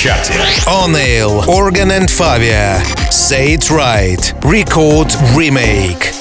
суперчарте. O'Neill, Organ and Favia. Say it right. Record remake.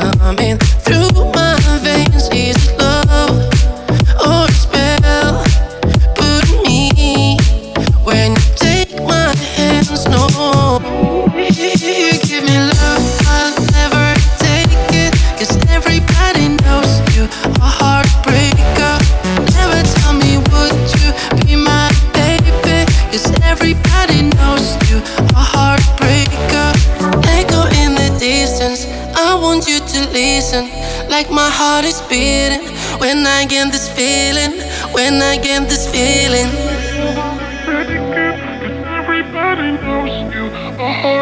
coming. hell.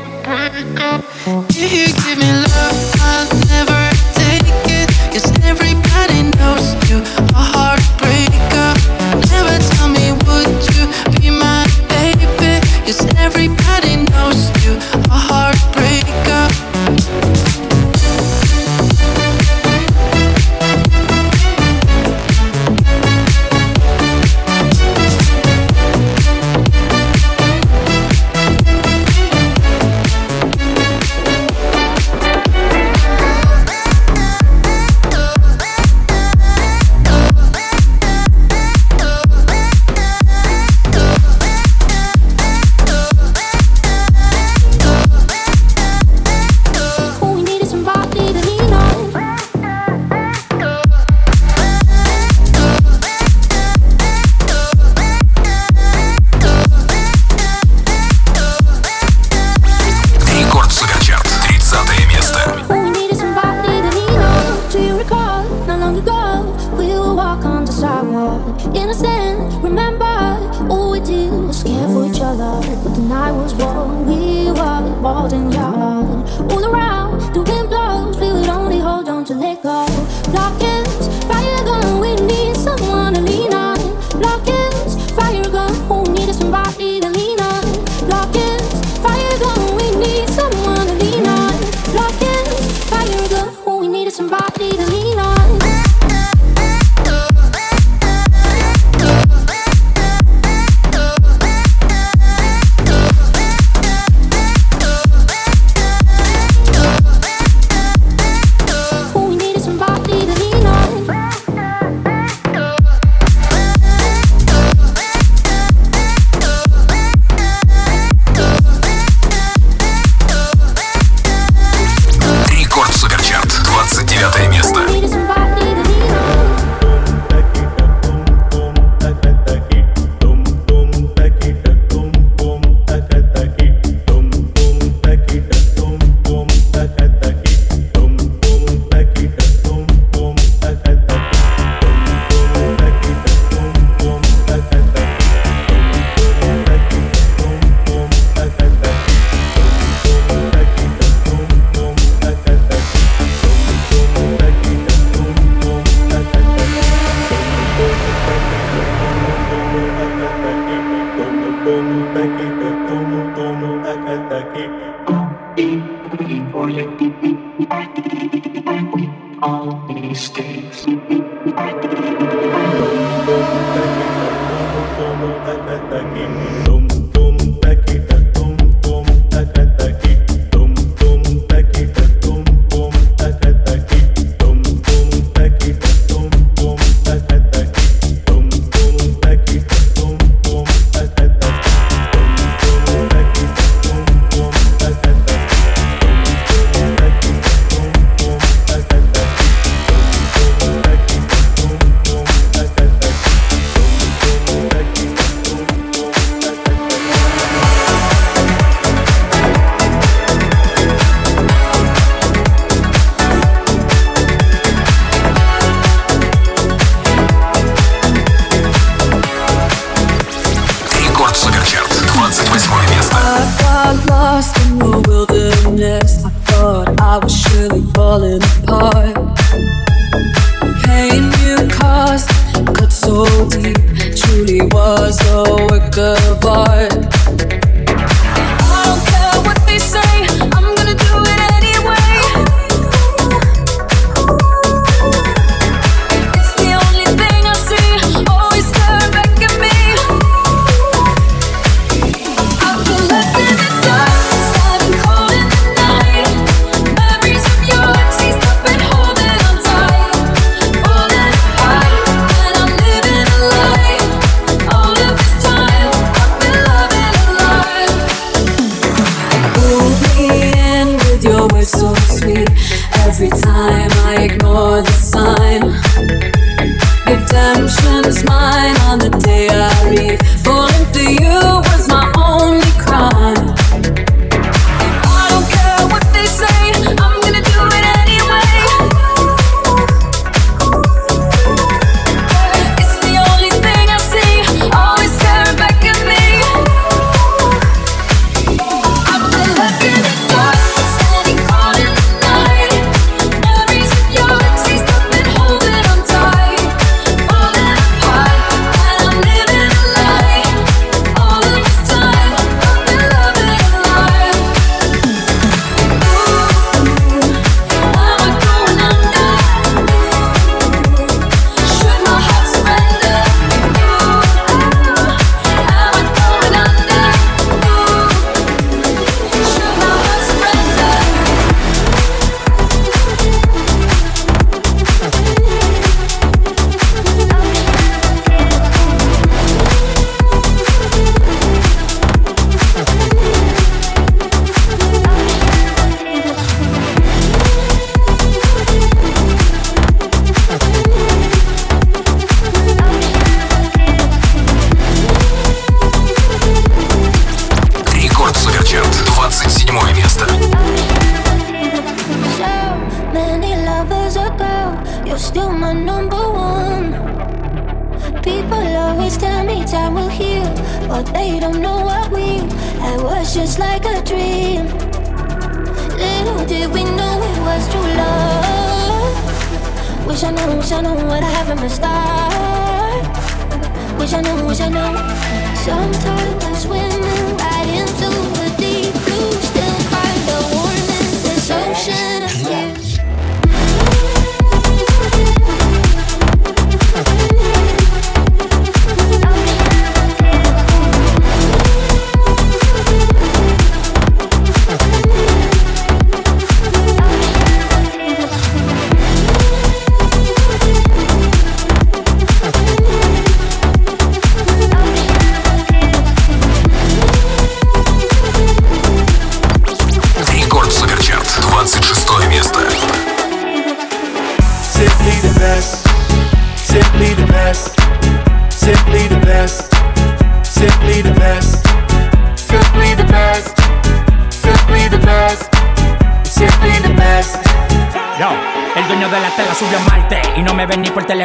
innocent. Remember, all we did was care for each other. But the night was warm, we were bald and young. All around.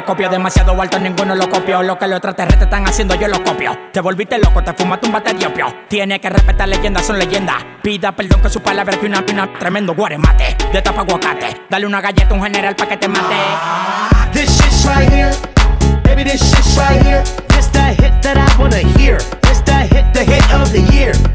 Telescopio Demasiado alto, ninguno lo copió Lo que los extraterrestres están haciendo, yo lo copio Te volviste loco, te fumaste un bate de opio Tiene que respetar leyendas, son leyendas Pida perdón que su palabra que una pina Tremendo guaremate, de tapa aguacate Dale una galleta a un general pa' que te mate This shit's right here. Baby, this shit's right here. This the hit that I wanna hear. This the hit, the hit of the year.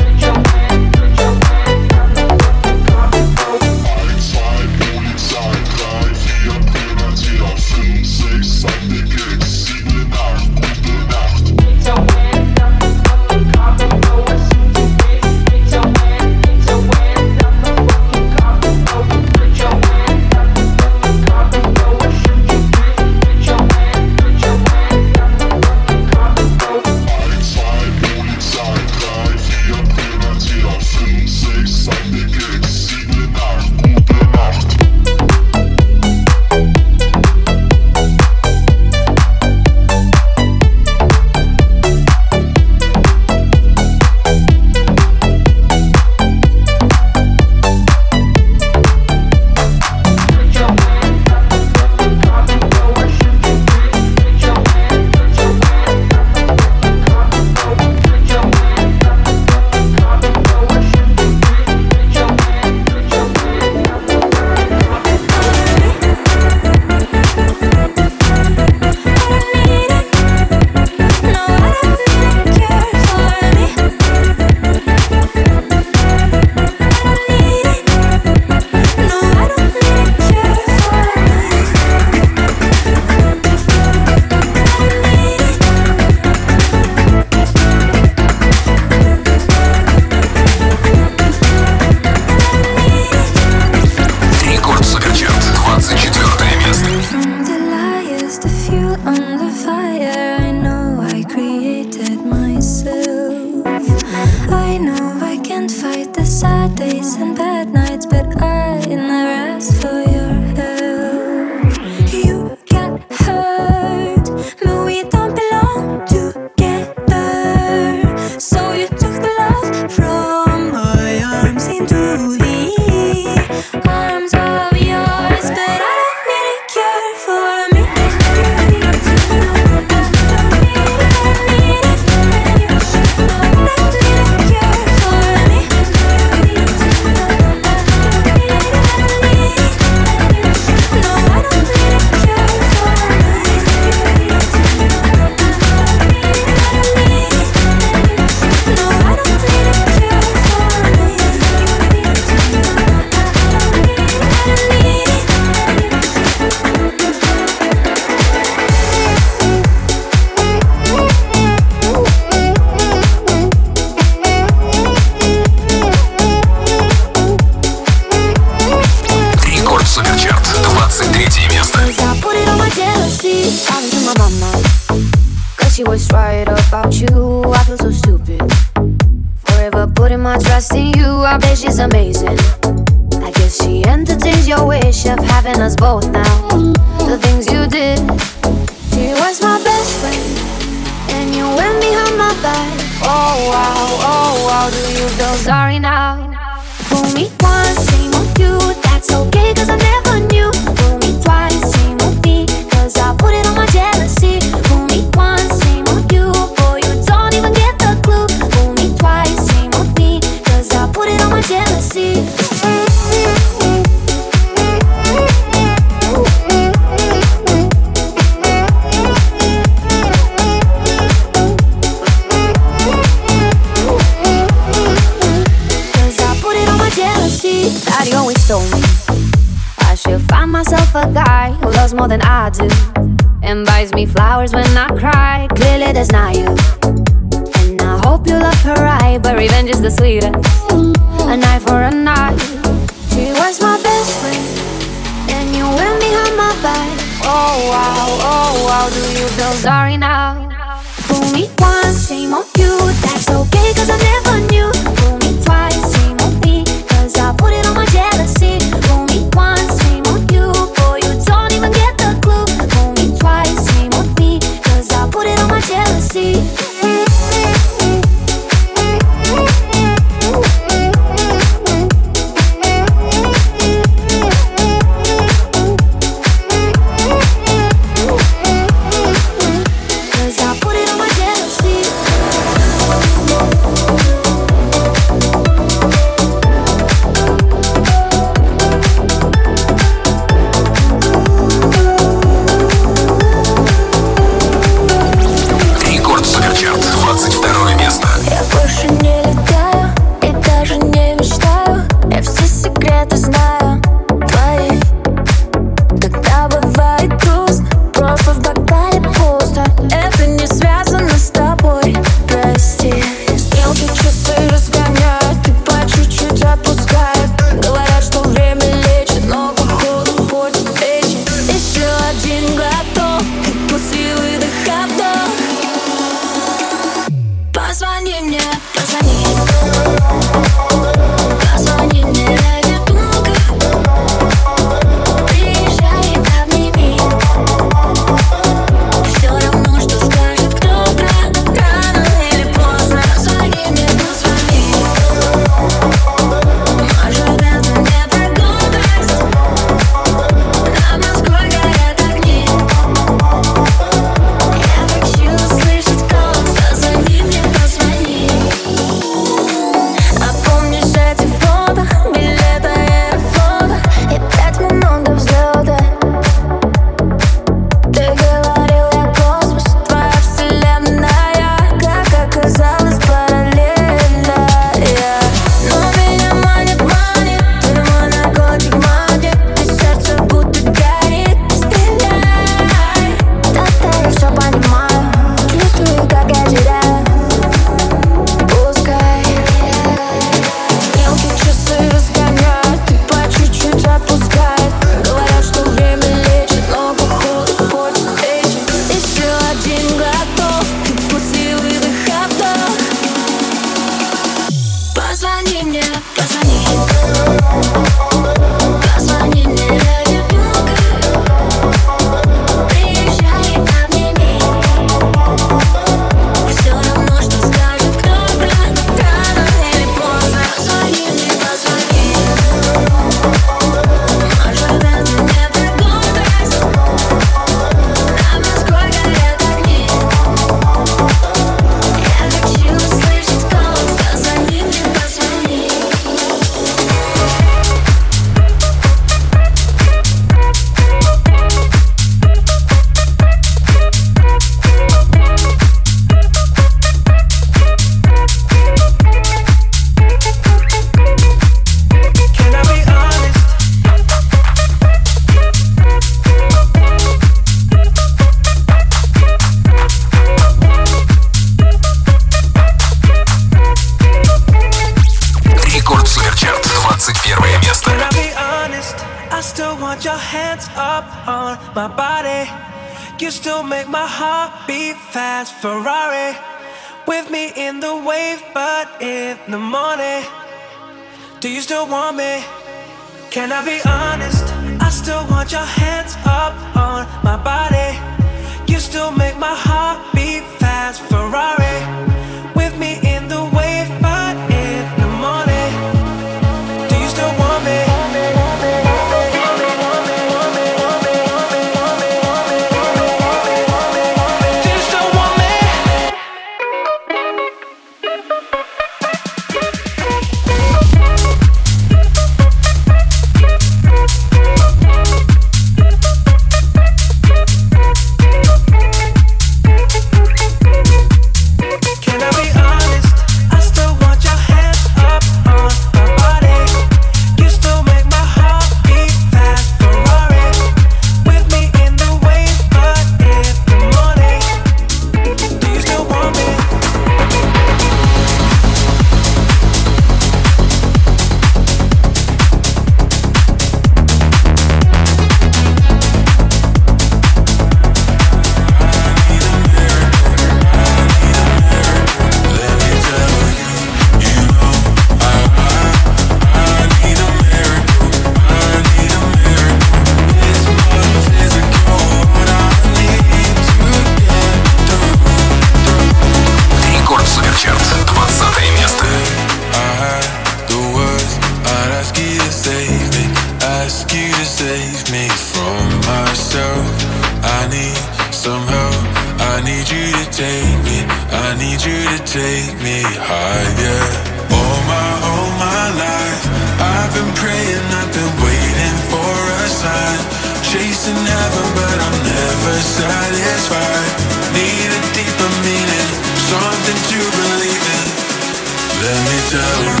Let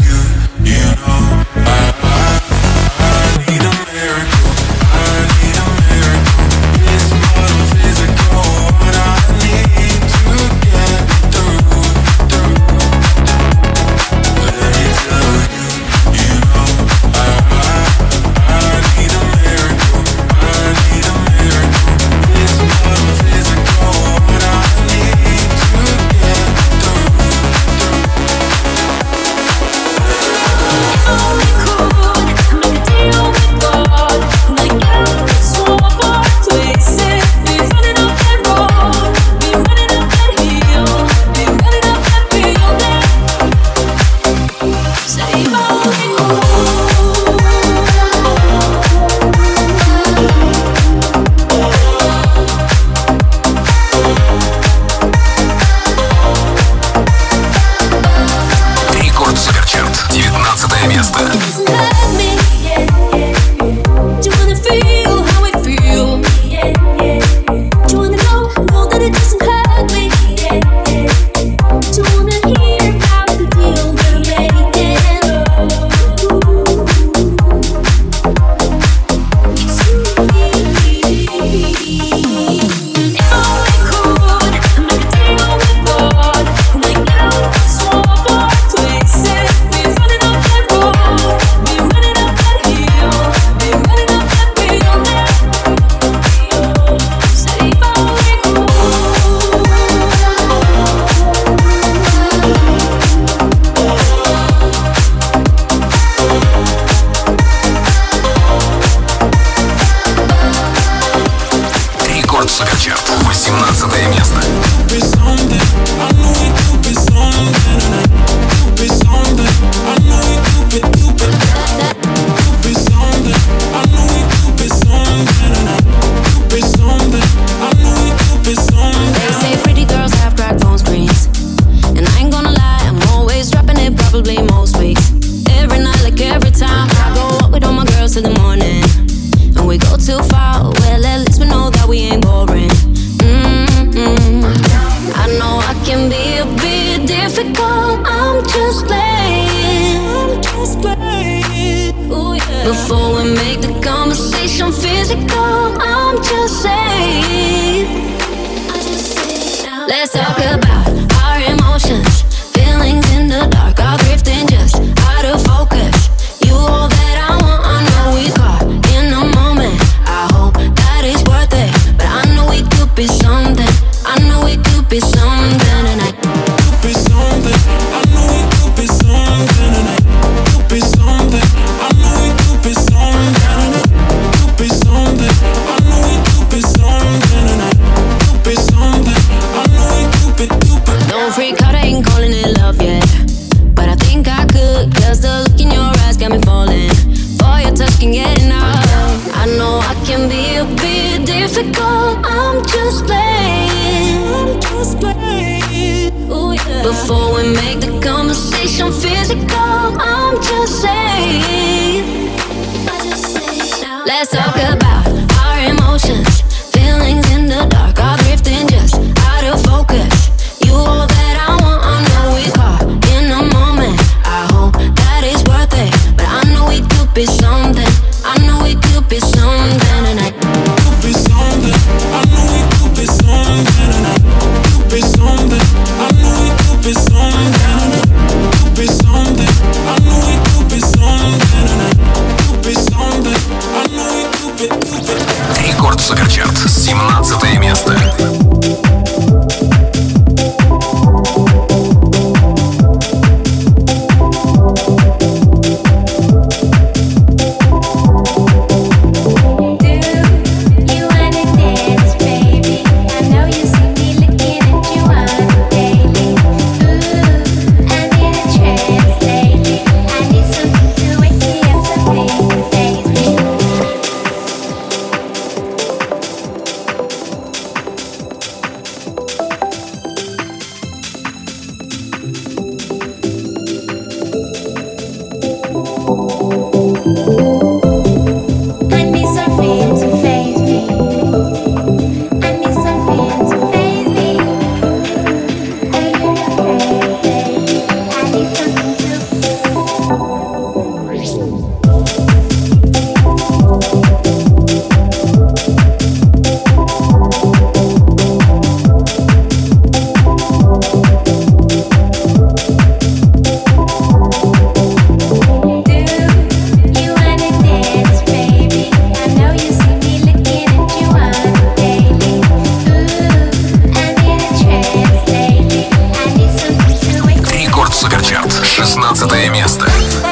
16 место.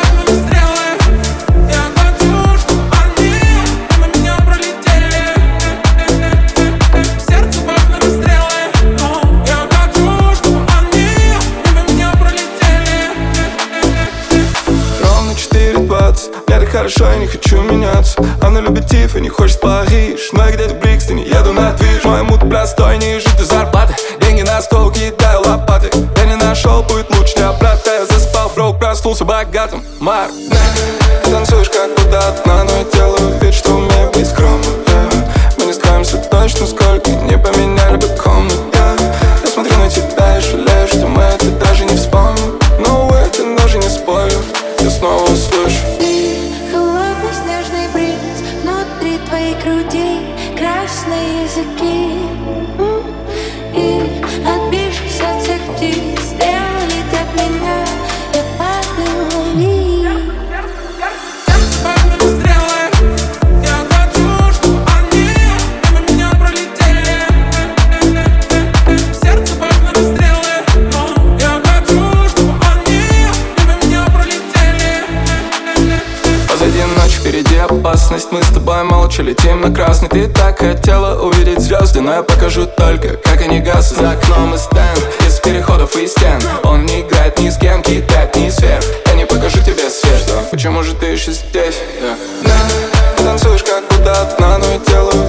хорошо, я не хочу меняться. Она любит тифф и не хочет Париж. Но я где-то в Брикстоне, еду на движ. Мой муд простой, не жить до зарплаты. Деньги на стол, кидаю лопаты. Я не нашел, будет лучше для брата. Я заспал, брок, проснулся богатым. Марк, ты танцуешь как будто одна Но я делаю вид, что умею быть скромным. Yeah. Мы не скроемся точно, сколько не поменяли бы комнаты. ночи летим на красный. Ты так хотела увидеть звезды Но я покажу только, как они гасят За окном и стенд, из переходов и стен. Он не играет ни с кем, кидает ни сверх. Я не покажу тебе свет. Почему же ты еще здесь? Yeah. Танцуешь как куда-то, но и делаю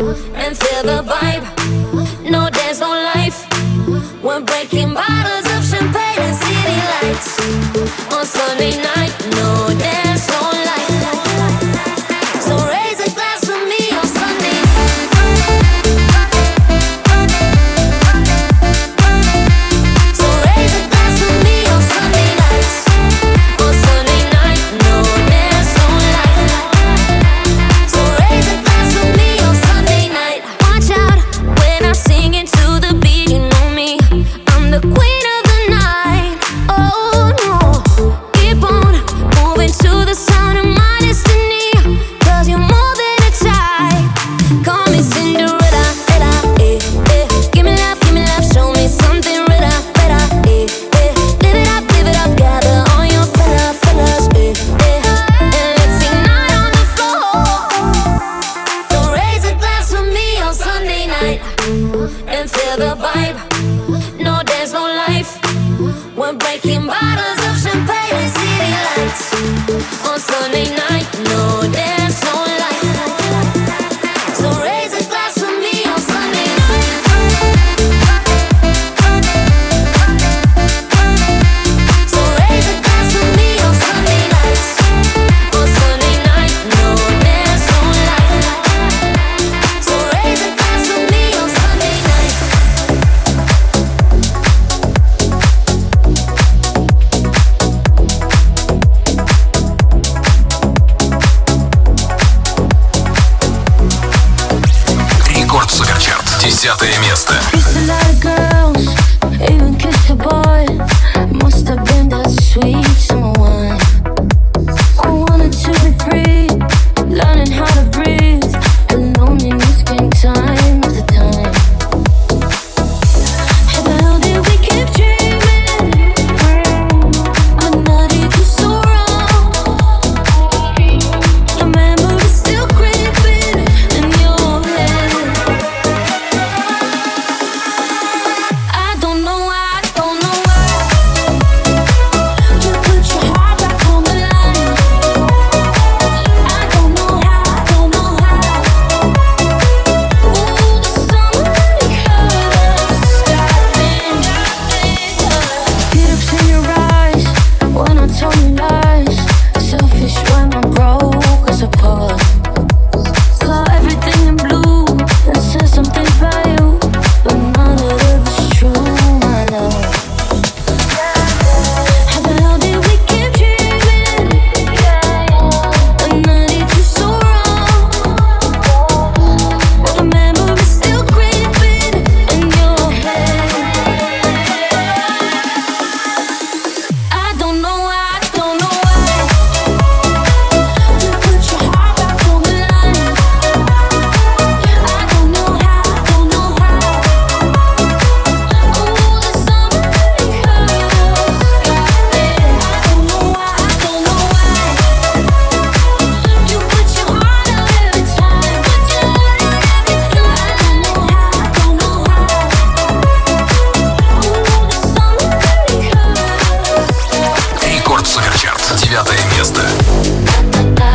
and feel the vibe. No, dance no life. We're breaking bottles. か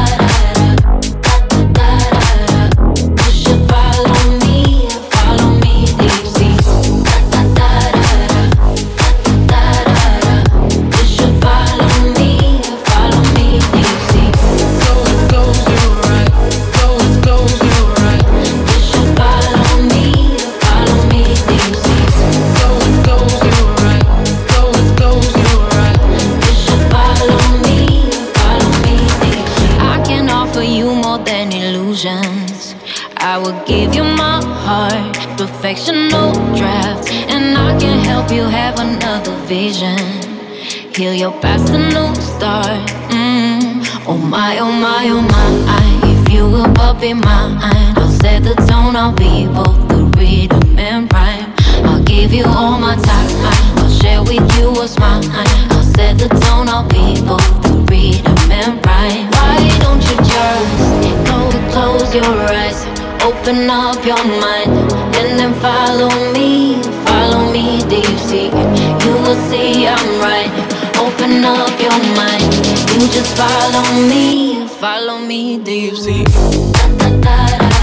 you're back to new start. Mm. Oh my, oh my, oh my. If you will but be mine, I'll set the tone. I'll be both the rhythm and rhyme. I'll give you all my time. I'll share with you what's mine. I'll set the tone. I'll be both the rhythm and rhyme. Why don't you just go close your eyes? Open up your mind and then follow me, follow me deep sea. You will see I'm right open up your mind. You just follow me, follow me deep sea. Da, da, da,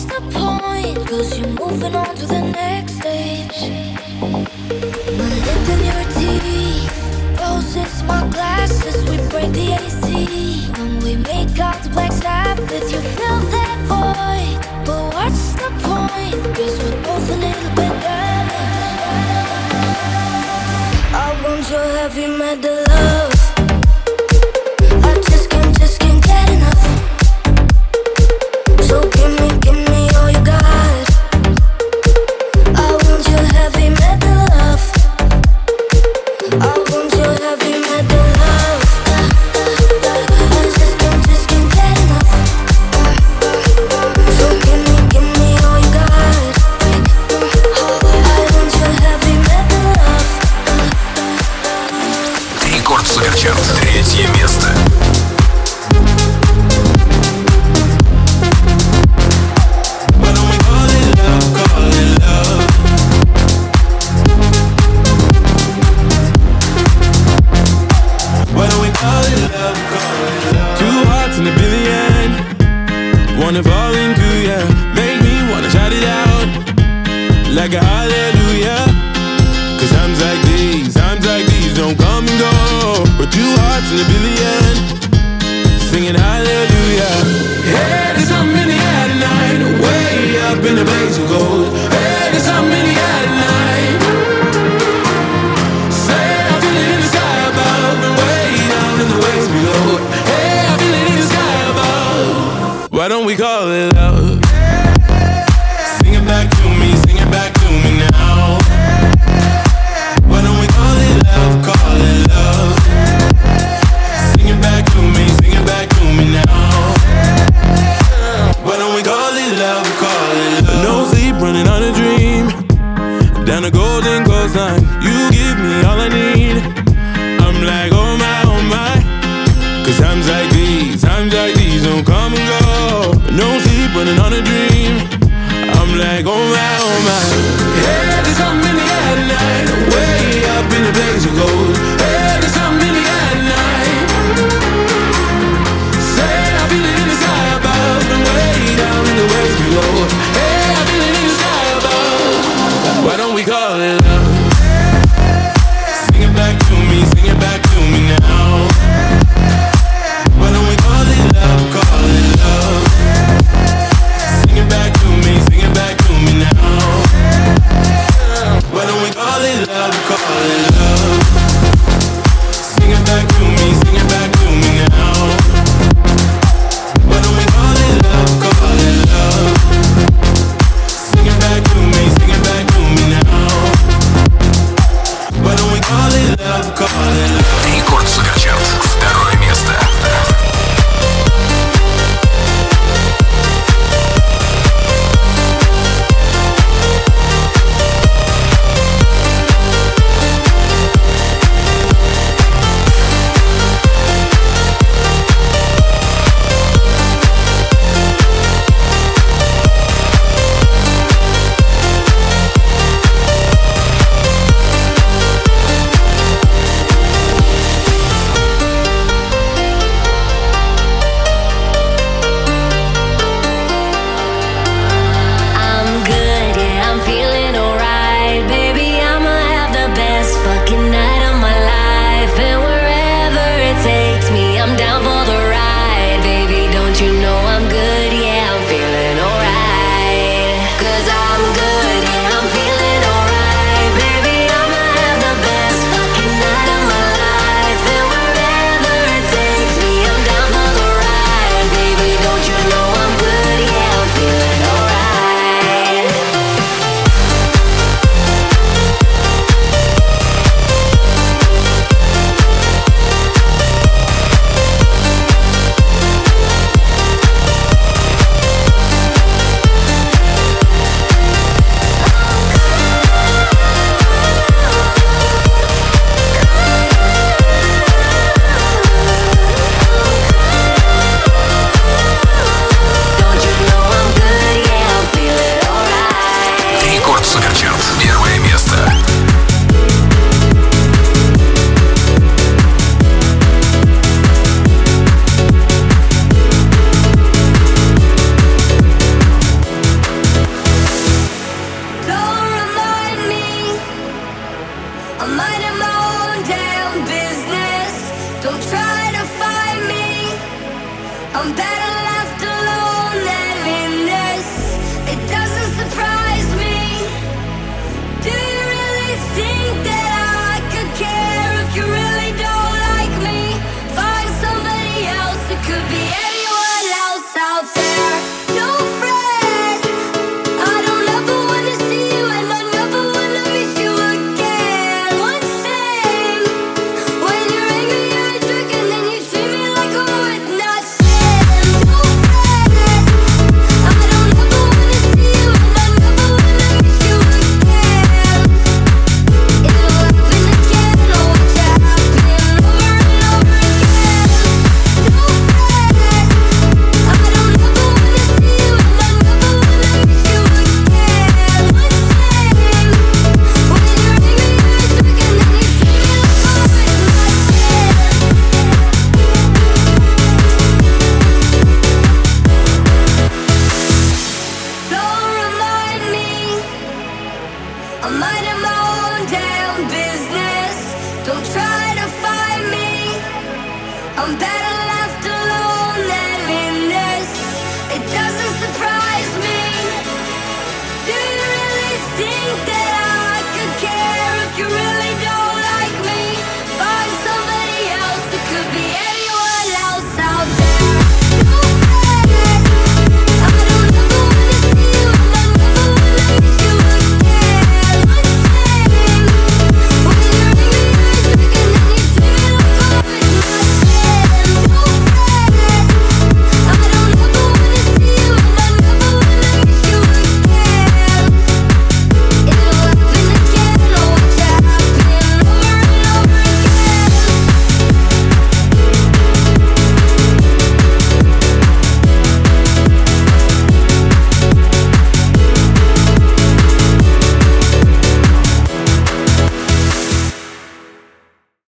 What's the point? Cause you're moving on to the next stage. Your teeth, oh, my glasses. We break the AC when we make out. You fill that void, but what's the we're both a little bit. I want your heavy metal.